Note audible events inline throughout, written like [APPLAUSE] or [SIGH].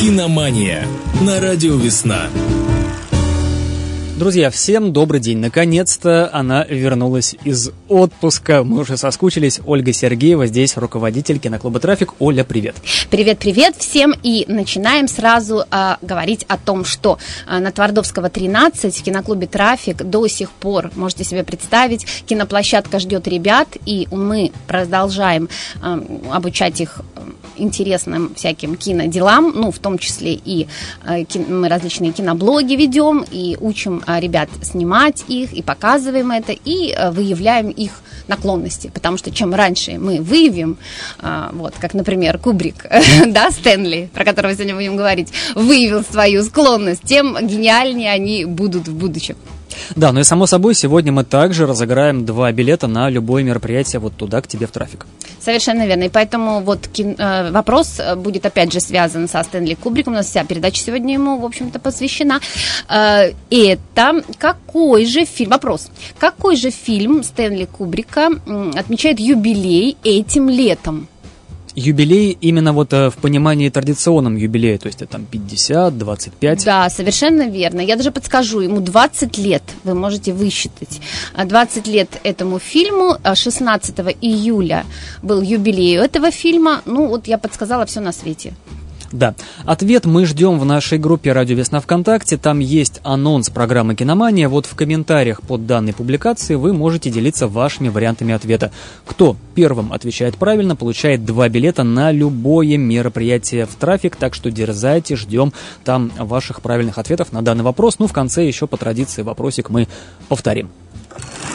Киномания на радио «Весна». Друзья, всем добрый день. Наконец-то она вернулась из отпуска. Мы уже соскучились. Ольга Сергеева здесь, руководитель киноклуба «Трафик». Оля, привет. Привет-привет всем. И начинаем сразу а, говорить о том, что а, на Твардовского 13 в киноклубе «Трафик» до сих пор, можете себе представить, киноплощадка ждет ребят, и мы продолжаем а, обучать их интересным всяким киноделам, ну, в том числе и э, мы различные киноблоги ведем, и учим э, ребят снимать их, и показываем это, и э, выявляем их наклонности, потому что чем раньше мы выявим, вот, как, например, Кубрик, [LAUGHS] да, Стэнли, про которого сегодня будем говорить, выявил свою склонность, тем гениальнее они будут в будущем. Да, ну и само собой, сегодня мы также разыграем два билета на любое мероприятие вот туда, к тебе в трафик. Совершенно верно. И поэтому вот кин, э, вопрос э, будет опять же связан со Стэнли Кубриком. У нас вся передача сегодня ему, в общем-то, посвящена. Э, это какой же фильм, вопрос, какой же фильм Стэнли Кубрика отмечает юбилей этим летом? Юбилей именно вот э, в понимании традиционном юбилея, то есть это там 50, 25. Да, совершенно верно. Я даже подскажу, ему 20 лет, вы можете высчитать. 20 а лет этому фильму, 16 а июля был юбилей этого фильма. Ну, вот я подсказала все на свете. Да. Ответ мы ждем в нашей группе «Радио Весна ВКонтакте». Там есть анонс программы «Киномания». Вот в комментариях под данной публикацией вы можете делиться вашими вариантами ответа. Кто первым отвечает правильно, получает два билета на любое мероприятие в трафик. Так что дерзайте, ждем там ваших правильных ответов на данный вопрос. Ну, в конце еще по традиции вопросик мы повторим.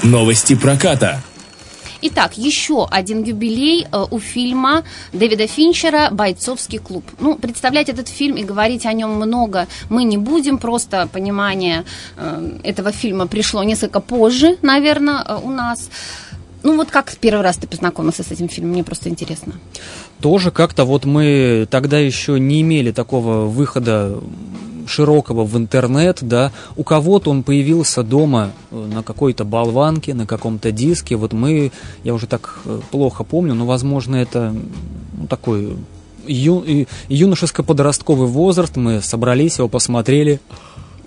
Новости проката. Итак, еще один юбилей э, у фильма Дэвида Финчера «Бойцовский клуб». Ну, представлять этот фильм и говорить о нем много мы не будем, просто понимание э, этого фильма пришло несколько позже, наверное, э, у нас. Ну вот как первый раз ты познакомился с этим фильмом? Мне просто интересно. Тоже как-то вот мы тогда еще не имели такого выхода широкого в интернет, да, у кого-то он появился дома э, на какой-то болванке, на каком-то диске, вот мы, я уже так э, плохо помню, но, возможно, это ну, такой ю, юношеско-подростковый возраст, мы собрались, его посмотрели,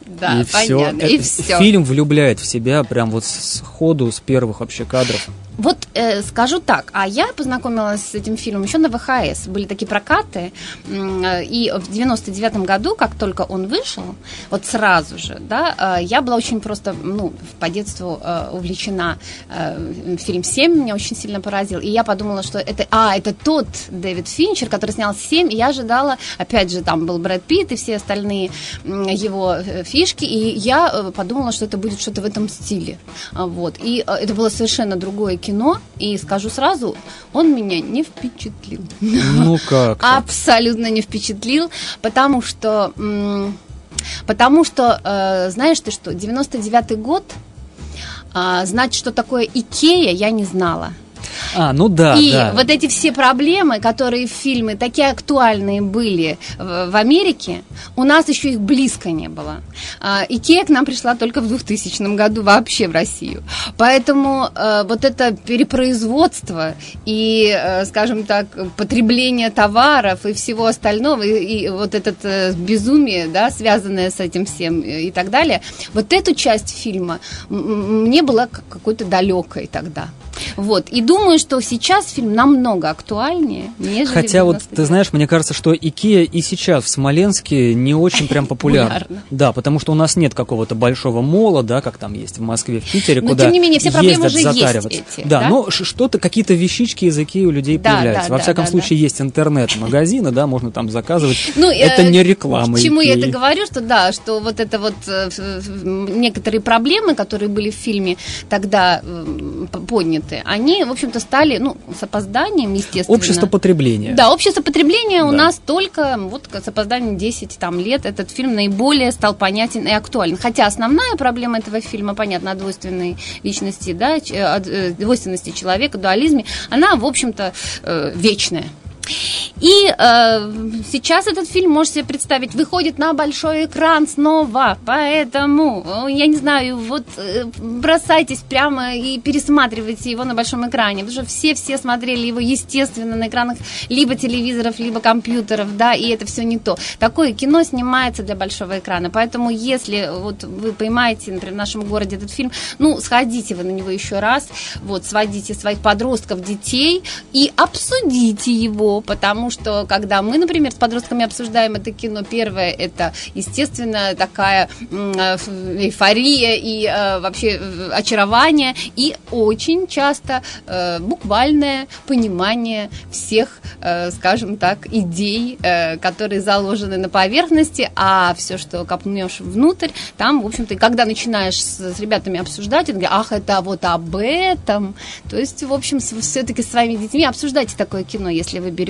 да, и понятно, все. и все. Фильм влюбляет в себя прям вот с ходу, с первых вообще кадров. Вот э, скажу так, а я познакомилась с этим фильмом еще на ВХС. Были такие прокаты, э, и в 99 году, как только он вышел, вот сразу же, да, э, я была очень просто, ну, по детству э, увлечена. Э, фильм «7» меня очень сильно поразил. И я подумала, что это, а, это тот Дэвид Финчер, который снял «7», и я ожидала, опять же, там был Брэд Питт и все остальные его э, фишки, и я э, подумала, что это будет что-то в этом стиле. Вот. И э, это было совершенно другое кино и скажу сразу, он меня не впечатлил. Ну как? Абсолютно не впечатлил, потому что, потому что, э, знаешь ты что, 99-й год, а, знать, что такое Икея, я не знала. А, ну да. И да. вот эти все проблемы, которые в фильме такие актуальные были в, Америке, у нас еще их близко не было. А, Икея к нам пришла только в 2000 году вообще в Россию. Поэтому а, вот это перепроизводство и, а, скажем так, потребление товаров и всего остального, и, и вот это э, безумие, да, связанное с этим всем и так далее, вот эту часть фильма мне была какой-то далекой тогда. Вот. И думаю, что сейчас фильм намного актуальнее, нежели Хотя вот, ты знаешь, мне кажется, что Икея и сейчас в Смоленске не очень прям [LAUGHS] популярна. Да, потому что у нас нет какого-то большого мола, да, как там есть в Москве, в Питере, но, куда тем не менее, все проблемы уже. Есть эти, да, да, но что-то, какие-то вещички из Икеи у людей да, появляются. Да, Во да, всяком да, случае, да. есть интернет-магазины, да, можно там заказывать. Ну, это э, не реклама К чему Икеи. я это говорю, что да, что вот это вот э, некоторые проблемы, которые были в фильме тогда э, подняты, они, в общем-то, стали, ну, с опозданием, естественно. Общество потребления. Да, общество потребления да. у нас только, вот, с опозданием 10 там, лет этот фильм наиболее стал понятен и актуален. Хотя основная проблема этого фильма, понятно, о двойственной личности, да, о э, двойственности человека, дуализме, она, в общем-то, э, вечная. И э, сейчас этот фильм, можете себе представить, выходит на большой экран снова. Поэтому, я не знаю, вот э, бросайтесь прямо и пересматривайте его на большом экране. Потому что все-все смотрели его, естественно, на экранах либо телевизоров, либо компьютеров, да, и это все не то. Такое кино снимается для большого экрана. Поэтому, если вот вы поймаете, например, в нашем городе этот фильм, ну, сходите вы на него еще раз, вот, сводите своих подростков, детей и обсудите его, потому что, когда мы, например, с подростками обсуждаем это кино, первое, это, естественно, такая эйфория и э, вообще э, очарование, и очень часто э, буквальное понимание всех, э, скажем так, идей, э, которые заложены на поверхности, а все, что копнешь внутрь, там, в общем-то, когда начинаешь с, с ребятами обсуждать, они говорят, ах, это вот об этом. То есть, в общем, все-таки с своими детьми обсуждайте такое кино, если вы берете.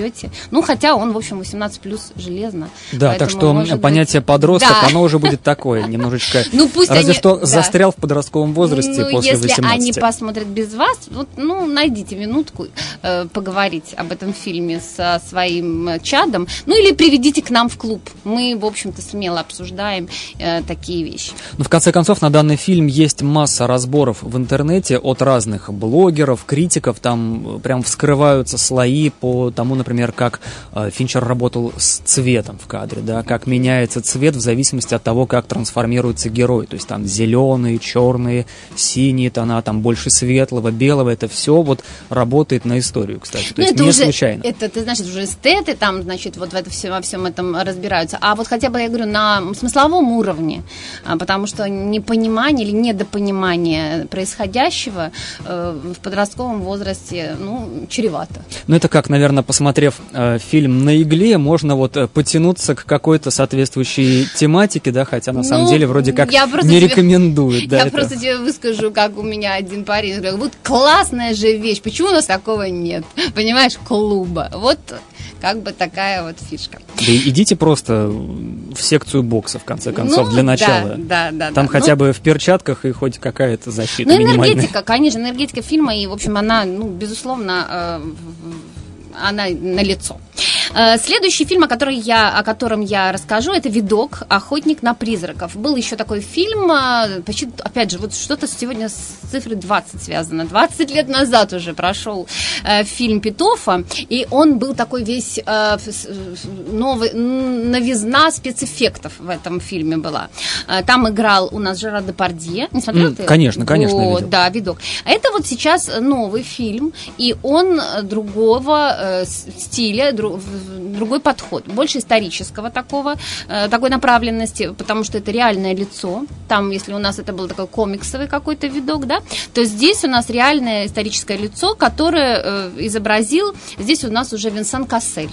Ну, хотя он, в общем, 18 плюс железно. Да, так что понятие быть... подросток, да. оно уже будет такое, [LAUGHS] немножечко. Ну, пусть Разве они... что да. застрял в подростковом возрасте ну, после если 18. они посмотрят без вас, вот, ну, найдите минутку э, поговорить об этом фильме со своим чадом, ну, или приведите к нам в клуб. Мы, в общем-то, смело обсуждаем э, такие вещи. Ну, в конце концов, на данный фильм есть масса разборов в интернете от разных блогеров, критиков, там э, прям вскрываются слои по тому, например, как э, Финчер работал с цветом в кадре, да, как меняется цвет в зависимости от того, как трансформируется герой, то есть там зеленые, черные, синие тона, там больше светлого, белого, это все вот работает на историю, кстати, то ну, есть это не уже, случайно. Это, ты значит, уже эстеты там, значит, вот в это все, во всем этом разбираются, а вот хотя бы, я говорю, на смысловом уровне, а, потому что непонимание или недопонимание происходящего э, в подростковом возрасте, ну, чревато. Ну, это как, наверное, посмотрев э, фильм «На игле», можно вот э, потянуться к какой-то соответствующей тематике, да, хотя на ну, самом деле вроде как не тебе. Да, я это. просто тебе выскажу, как у меня один парень говорил, вот классная же вещь, почему у нас такого нет? [LAUGHS] Понимаешь, клуба. Вот как бы такая вот фишка. Да идите просто в секцию бокса, в конце концов, ну, для начала. Да, да, да. Там да. хотя ну, бы в перчатках и хоть какая-то защита Ну, энергетика, конечно, энергетика фильма, и, в общем, она, ну, безусловно, э, она на лицо. Э, следующий фильм, о, котором я, о котором я расскажу, это «Видок. Охотник на призраков». Был еще такой фильм, э, почти, опять же, вот что-то сегодня с цифрой 20 связано. 20 лет назад уже прошел э, фильм Петофа, и он был такой весь новый, новизна спецэффектов в этом фильме была. Там играл у нас Жерар Депардье. Не смотрел mm, ты? Конечно, конечно. Вот, да, «Видок». А это вот сейчас новый фильм, и он другого э, стиля, друг, другой подход, больше исторического такого, э, такой направленности, потому что это реальное лицо. Там, если у нас это был такой комиксовый какой-то видок, да, то здесь у нас реальное историческое лицо, которое э, изобразил, здесь у нас уже Винсан Кассель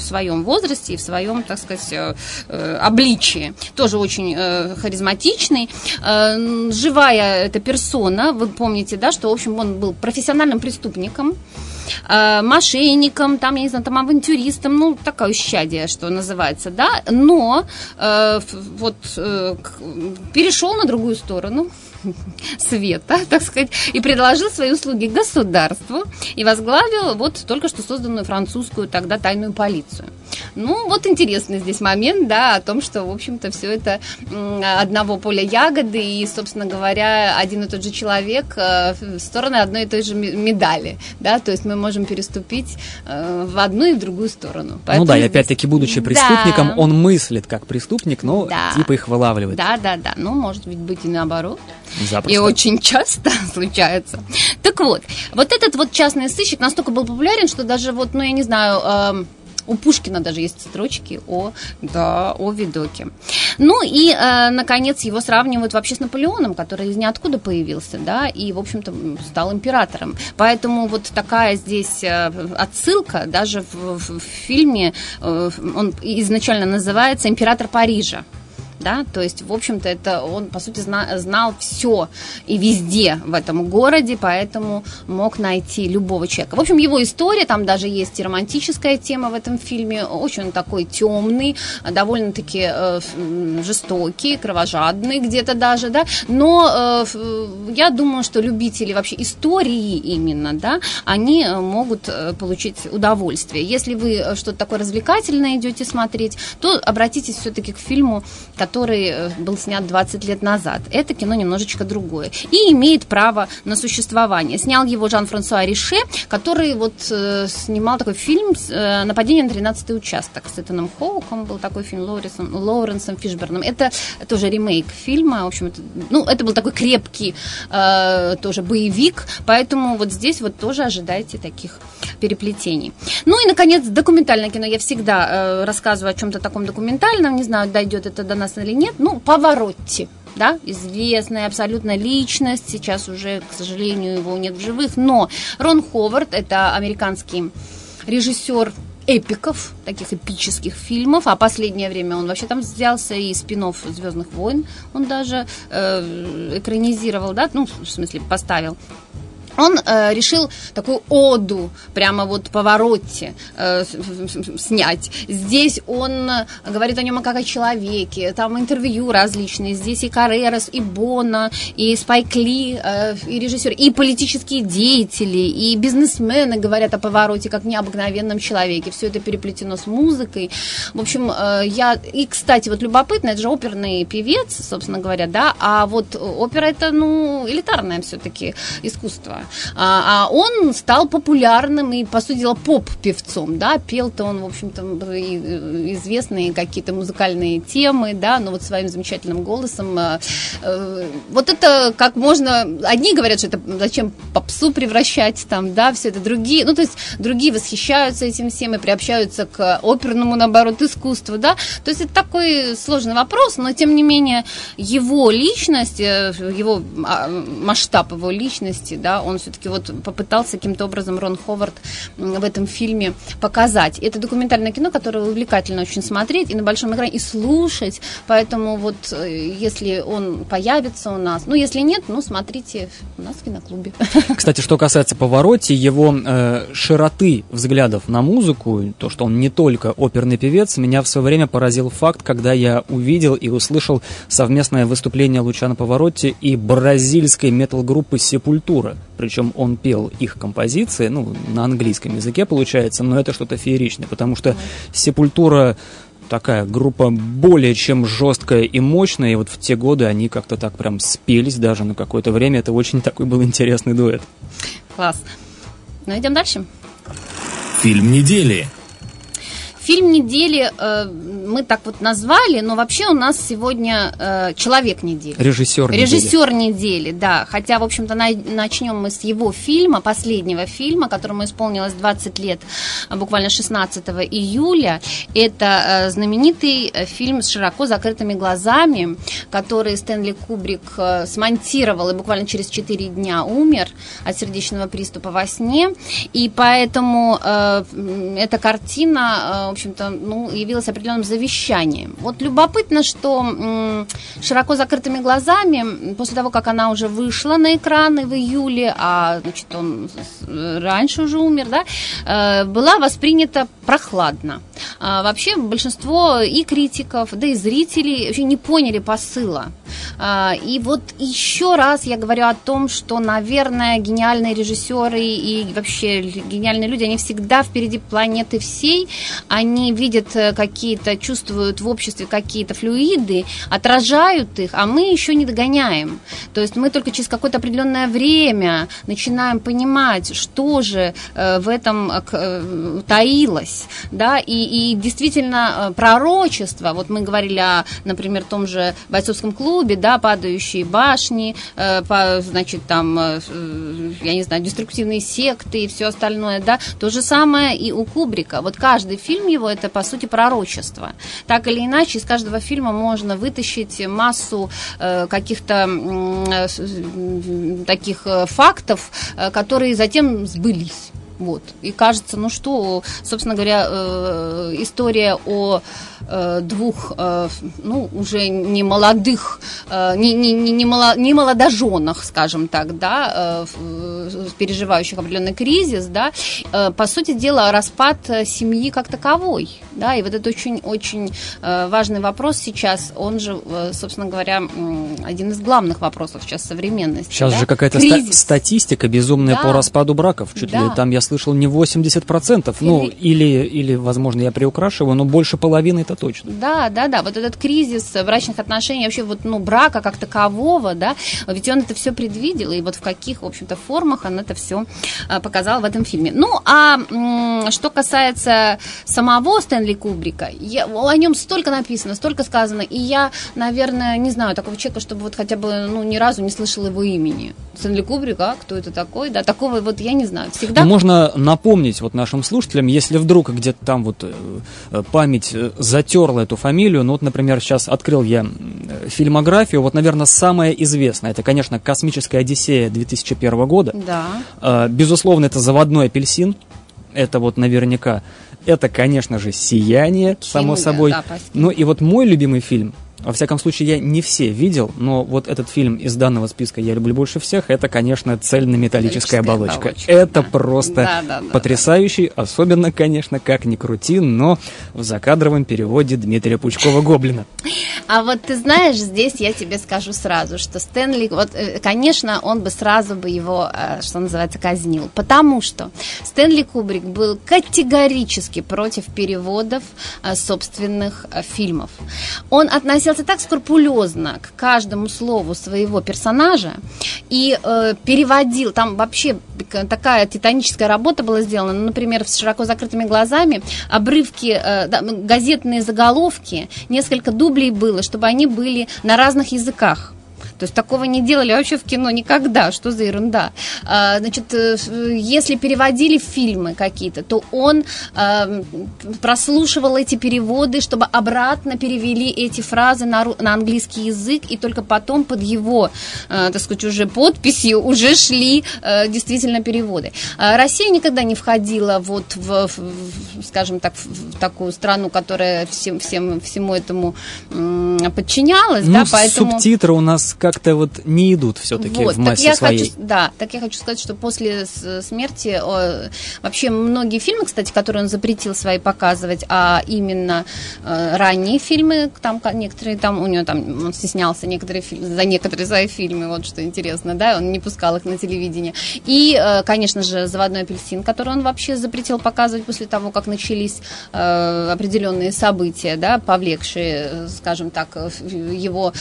в своем возрасте и в своем, так сказать, э, э, обличии. Тоже очень э, харизматичный. Живая эта персона, вы помните, да, что, в общем, он был профессиональным преступником, мошенником, там, я не знаю, там, авантюристом, ну, такое щадие, что называется, да, но э, вот э, перешел на другую сторону, света, [LAUGHS] так сказать, и предложил свои услуги государству и возглавил вот только что созданную французскую тогда тайную полицию. Ну, вот интересный здесь момент, да, о том, что, в общем-то, все это одного поля ягоды, и, собственно говоря, один и тот же человек э, в стороны одной и той же медали, да, то есть мы можем переступить э, в одну и в другую сторону. Поэтому ну да, и опять-таки, будучи преступником, да. он мыслит как преступник, но да. типа их вылавливает. Да, да, да, ну, может быть, быть и наоборот. Запросто. И очень часто [LAUGHS] случается. Так вот, вот этот вот частный сыщик настолько был популярен, что даже вот, ну, я не знаю, э, у Пушкина даже есть строчки о, да, о видоке. Ну и, э, наконец, его сравнивают вообще с Наполеоном, который из ниоткуда появился, да, и, в общем-то, стал императором. Поэтому вот такая здесь э, отсылка даже в, в, в фильме, э, он изначально называется «Император Парижа». Да, то есть, в общем-то, это он, по сути, зна- знал все и везде в этом городе, поэтому мог найти любого человека. В общем, его история, там даже есть и романтическая тема в этом фильме, очень такой темный, довольно-таки э, жестокий, кровожадный где-то даже, да, но э, я думаю, что любители вообще истории именно, да, они э, могут э, получить удовольствие. Если вы э, что-то такое развлекательное идете смотреть, то обратитесь все-таки к фильму, который который э, был снят 20 лет назад. Это кино немножечко другое. И имеет право на существование. Снял его Жан-Франсуа Рише, который вот э, снимал такой фильм э, «Нападение на 13-й участок» с Этаном Хоуком. Был такой фильм Лоуренсом, Лоуренсом Фишберном. Это тоже ремейк фильма. В общем, это, ну, это был такой крепкий э, тоже боевик. Поэтому вот здесь вот тоже ожидайте таких переплетений. Ну и, наконец, документальное кино. Я всегда э, рассказываю о чем-то таком документальном. Не знаю, дойдет это до нас или нет. Ну, Поворотти да, известная абсолютно личность, сейчас уже, к сожалению, его нет в живых, но Рон Ховард, это американский режиссер эпиков, таких эпических фильмов, а последнее время он вообще там взялся и спинов Звездных войн, он даже э, экранизировал, да, ну, в смысле, поставил он э, решил такую оду, прямо вот повороте э, снять. Здесь он говорит о нем как о человеке, там интервью различные, здесь и Карерас, и Бона, и Спайк Ли, э, и режиссер, и политические деятели, и бизнесмены говорят о повороте как необыкновенном человеке. Все это переплетено с музыкой. В общем, э, я... И, кстати, вот любопытно, это же оперный певец, собственно говоря, да, а вот опера это, ну, элитарное все-таки искусство. А, а он стал популярным и, по сути дела, поп-певцом, да, пел-то он, в общем-то, э, известные какие-то музыкальные темы, да, но вот своим замечательным голосом. Э, э, вот это как можно... Одни говорят, что это зачем попсу превращать там, да, все это другие, ну, то есть другие восхищаются этим всем и приобщаются к оперному, наоборот, искусству, да, то есть это такой сложный вопрос, но, тем не менее, его личность, его а, масштаб его личности, да, он все-таки вот попытался каким-то образом Рон Ховард в этом фильме показать. Это документальное кино, которое увлекательно очень смотреть и на большом экране, и слушать. Поэтому вот э, если он появится у нас, ну если нет, ну смотрите у нас в киноклубе. [LAUGHS] Кстати, что касается повороте, его э, широты взглядов на музыку, то, что он не только оперный певец, меня в свое время поразил факт, когда я увидел и услышал совместное выступление Лучана Повороте и бразильской метал-группы Сепультура. Причем он пел их композиции, ну, на английском языке получается, но это что-то фееричное, потому что Сепультура такая группа более чем жесткая и мощная, и вот в те годы они как-то так прям спелись даже на какое-то время. Это очень такой был интересный дуэт. Класс. Ну, идем дальше. Фильм недели. Фильм недели э, мы так вот назвали, но вообще у нас сегодня э, человек недели. Режиссер недели. Режиссер недели, да. Хотя, в общем-то, на, начнем мы с его фильма, последнего фильма, которому исполнилось 20 лет, буквально 16 июля. Это э, знаменитый э, фильм с широко закрытыми глазами, который Стэнли Кубрик э, смонтировал и буквально через 4 дня умер от сердечного приступа во сне. И поэтому э, эта картина... Э, в общем-то, ну, явилось определенным завещанием. Вот любопытно, что широко закрытыми глазами, после того, как она уже вышла на экраны в июле, а, значит, он раньше уже умер, да, э, была воспринята прохладно. А, вообще большинство и критиков, да и зрителей вообще не поняли посыла. А, и вот еще раз я говорю о том, что, наверное, гениальные режиссеры и вообще гениальные люди, они всегда впереди планеты всей, они видят э, какие-то, чувствуют в обществе какие-то флюиды, отражают их, а мы еще не догоняем. То есть мы только через какое-то определенное время начинаем понимать, что же э, в этом э, таилось, да, и, и действительно пророчество, вот мы говорили о, например, том же бойцовском клубе, да, падающие башни, значит, там, я не знаю, деструктивные секты и все остальное, да, то же самое и у Кубрика. Вот каждый фильм его это, по сути, пророчество. Так или иначе, из каждого фильма можно вытащить массу э, каких-то э, таких э, фактов, э, которые затем сбылись Вот. И кажется, ну что, собственно говоря, э, история о э, двух, э, ну, уже не молодых, э, не, не, не, не, моло, не молодоженах, скажем так, да, э, переживающих определенный кризис, да, э, по сути дела, распад семьи как таковой, да, и вот это очень-очень важный вопрос сейчас, он же, собственно говоря, один из главных вопросов сейчас современности. Сейчас да? же какая-то ста- статистика безумная да. по распаду браков, чуть да. ли там, я слышал, не 80%, или... ну, или, или, возможно, я приукрашиваю, но больше половины это точно. Да, да, да, вот этот кризис брачных отношений, вообще вот, ну, брака как такового, да, ведь он это все предвидел, и вот в каких, в общем-то, формах он это все а, показал в этом фильме. Ну, а что касается самого Стэнли Кубрика, я, о нем столько написано, столько сказано, и я, наверное, не знаю такого человека, чтобы вот хотя бы, ну, ни разу не слышал его имени. Стэнли Кубрик, а кто это такой, да, такого вот я не знаю. Всегда... Ну, можно напомнить вот нашим слушателям, если вдруг где-то там вот э, э, память э, затерла эту фамилию, ну вот, например, сейчас открыл я фильмографию, вот, наверное, самая известная, это, конечно, «Космическая Одиссея» 2001 года. Да. Безусловно, это «Заводной апельсин», это вот наверняка. Это, конечно же, «Сияние», Фильм, само собой. Да, ну и вот мой любимый фильм – во всяком случае, я не все видел, но вот этот фильм из данного списка «Я люблю больше всех» это, конечно, цельнометаллическая оболочка. оболочка. Это да. просто да, да, да, потрясающий, да. особенно, конечно, как ни крути, но в закадровом переводе Дмитрия Пучкова-Гоблина. А вот ты знаешь, здесь я тебе скажу сразу, что Стэнли, вот, э, конечно, он бы сразу бы его, э, что называется, казнил, потому что Стэнли Кубрик был категорически против переводов э, собственных фильмов. Он относился относился так скрупулезно к каждому слову своего персонажа и э, переводил, там вообще такая титаническая работа была сделана, ну, например, с широко закрытыми глазами, обрывки, э, газетные заголовки, несколько дублей было, чтобы они были на разных языках. То есть такого не делали вообще в кино никогда. Что за ерунда? А, значит, э, если переводили фильмы какие-то, то он а, прослушивал эти переводы, чтобы обратно перевели эти фразы на, на английский язык, и только потом под его, а, так сказать, уже подписью уже шли действительно переводы. Россия никогда не входила вот в, в скажем так, в такую страну, которая всем, всем, всему этому подчинялась, ну, да, поэтому... субтитры у нас как как-то вот не идут все-таки вот, в массе так я своей. Хочу, да, так я хочу сказать, что после смерти вообще многие фильмы, кстати, которые он запретил свои показывать, а именно э, ранние фильмы, там некоторые там у него там он стеснялся некоторые фильмы за некоторые свои фильмы, вот что интересно, да, он не пускал их на телевидение. И, э, конечно же, заводной апельсин, который он вообще запретил показывать после того, как начались э, определенные события, да, повлекшие, скажем так, его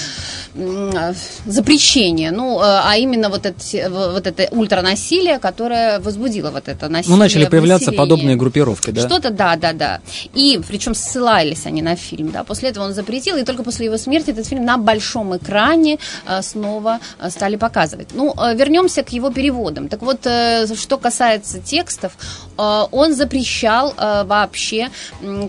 запрещение, ну, э, а именно вот это, вот это ультранасилие, которое возбудило вот это насилие. Ну, начали появляться подобные группировки, да? Что-то, да, да, да. И причем ссылались они на фильм, да. После этого он запретил, и только после его смерти этот фильм на большом экране э, снова э, стали показывать. Ну, вернемся к его переводам. Так вот, что касается текстов, он запрещал вообще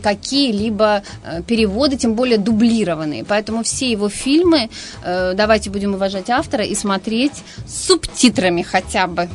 какие-либо переводы, тем более дублированные. Поэтому все его фильмы, давайте будем уважать автора и смотреть субтитрами хотя бы.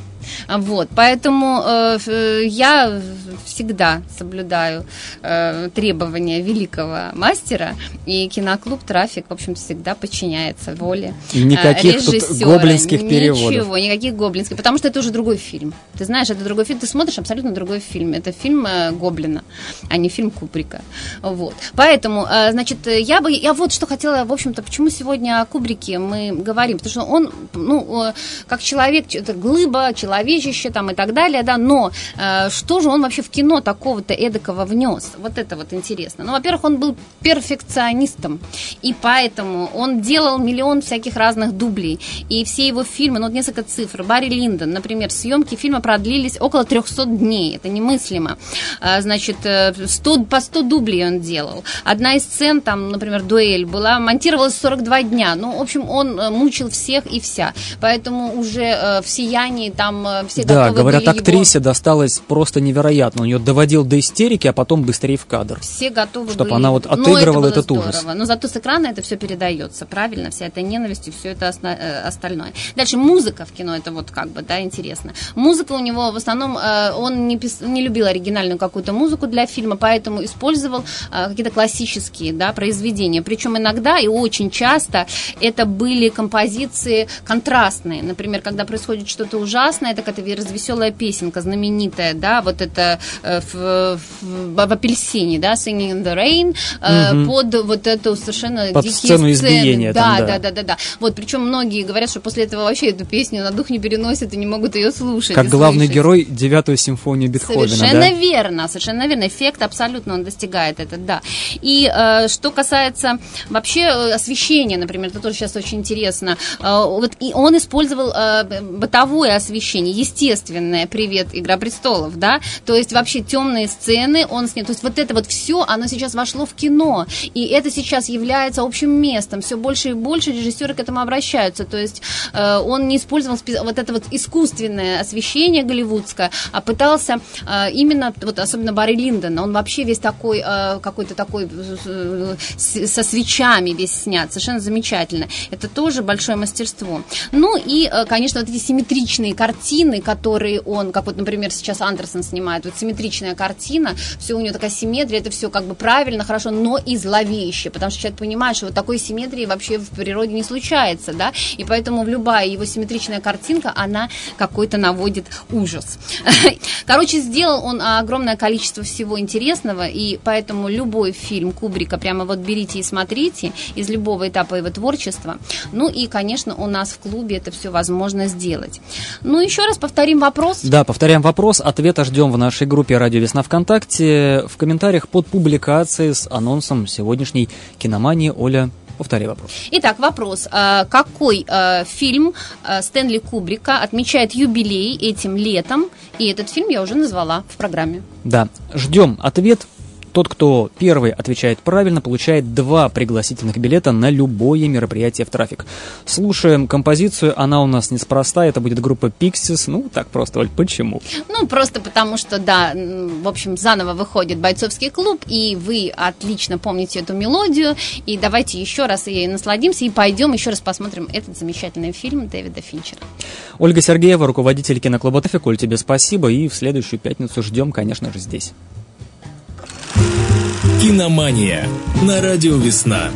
Вот, поэтому э, я всегда соблюдаю э, требования великого мастера, и киноклуб «Трафик», в общем всегда подчиняется воле никаких э, режиссера. Тут гоблинских переводов. Ничего, никаких гоблинских, потому что это уже другой фильм. Ты знаешь, это другой фильм, ты смотришь абсолютно другой фильм. Это фильм э, Гоблина, а не фильм Кубрика. Вот. Поэтому, э, значит, я бы, я вот что хотела, в общем-то, почему сегодня о Кубрике мы говорим, потому что он, ну, э, как человек, это глыба, человек, человечище там и так далее, да, но э, что же он вообще в кино такого-то эдакого внес? Вот это вот интересно. Ну, во-первых, он был перфекционистом, и поэтому он делал миллион всяких разных дублей, и все его фильмы, ну, вот несколько цифр. Барри Линдон, например, съемки фильма продлились около 300 дней, это немыслимо. А, значит, 100, э, по 100 дублей он делал. Одна из сцен, там, например, дуэль была, монтировалась 42 дня. Ну, в общем, он э, мучил всех и вся. Поэтому уже э, в «Сиянии» там там э, все Да, говорят, были актрисе его... досталось просто невероятно. У нее доводил до истерики, а потом быстрее в кадр. Все готовы Чтобы были... она вот Ну, отыгрывала это этот было ужас. здорово. Но зато с экрана это все передается, правильно? Вся эта ненависть и все это осна- э, остальное. Дальше музыка в кино, это вот как бы, да, интересно. Музыка у него в основном, э, он не, пис- не любил оригинальную какую-то музыку для фильма, поэтому использовал какие-то классические, да, произведения. Причем иногда и очень часто это были композиции контрастные. Например, когда происходит что-то ужасное, это какая-то развеселая песенка знаменитая, да, вот это э, в, в- в апельсине, да, Singing in the Rain, э, Мгм. под вот эту совершенно Под дикие сцену избиения да, там, да. да, да, да, да. Вот, причем многие говорят, что после этого вообще эту песню на дух не переносят и не могут ее слушать. Как главный слышать. герой девятую симфонию Бетховена, Совершенно да? верно, совершенно верно. Эффект абсолютно он достигает этот, да. И э, что касается вообще э, освещения, например, это тоже сейчас очень интересно. Э, вот и он использовал э, бытовое освещение, естественное. Привет, Игра престолов, да. То есть вообще темные сцены он снял. То есть вот это вот все, оно сейчас вошло в кино, и это сейчас является общим местом. Все больше и больше режиссеры к этому обращаются. То есть э, он не использовал вот это вот искусственное освещение голливудское, а пытался э, именно, вот особенно Барри Линдон, он вообще весь такой, э, какой-то такой э, с- со свечами весь снят, совершенно замечательно. Это тоже большое мастерство. Ну и, э, конечно, вот эти симметричные картины, которые он, как вот, например, сейчас Андерсон снимает, вот симметричная картина, все у него такая симметрия, это все как бы правильно, хорошо, но и зловеще, потому что человек понимает, что вот такой симметрии вообще в природе не случается, да, и поэтому любая его симметричная картинка, она какой-то наводит ужас. [LAUGHS] Короче, сделал он огромное количество всего интересного, и поэтому любой фильм Кубрика прямо вот берите и смотрите из любого этапа его творчества. Ну и, конечно, у нас в клубе это все возможно сделать. Ну, еще раз повторим вопрос. Да, повторяем вопрос. Ответа ждем в нашей группе «Радио Весна ВКонтакте». В комментариях под публикацией с анонсом сегодняшней киномании. Оля, повтори вопрос. Итак, вопрос. А, Какой а, фильм а, Стэнли Кубрика отмечает юбилей этим летом? И этот фильм я уже назвала в программе. Да, ждем ответ. Тот, кто первый отвечает правильно, получает два пригласительных билета на любое мероприятие в трафик. Слушаем композицию, она у нас неспроста, это будет группа Pixies. Ну, так просто, Оль, почему? Ну, просто потому что, да, в общем, заново выходит бойцовский клуб, и вы отлично помните эту мелодию. И давайте еще раз ей насладимся и пойдем еще раз посмотрим этот замечательный фильм Дэвида Финчера. Ольга Сергеева, руководитель киноклуба «Трафик». Оль, тебе спасибо, и в следующую пятницу ждем, конечно же, здесь. Киномания на радио «Весна».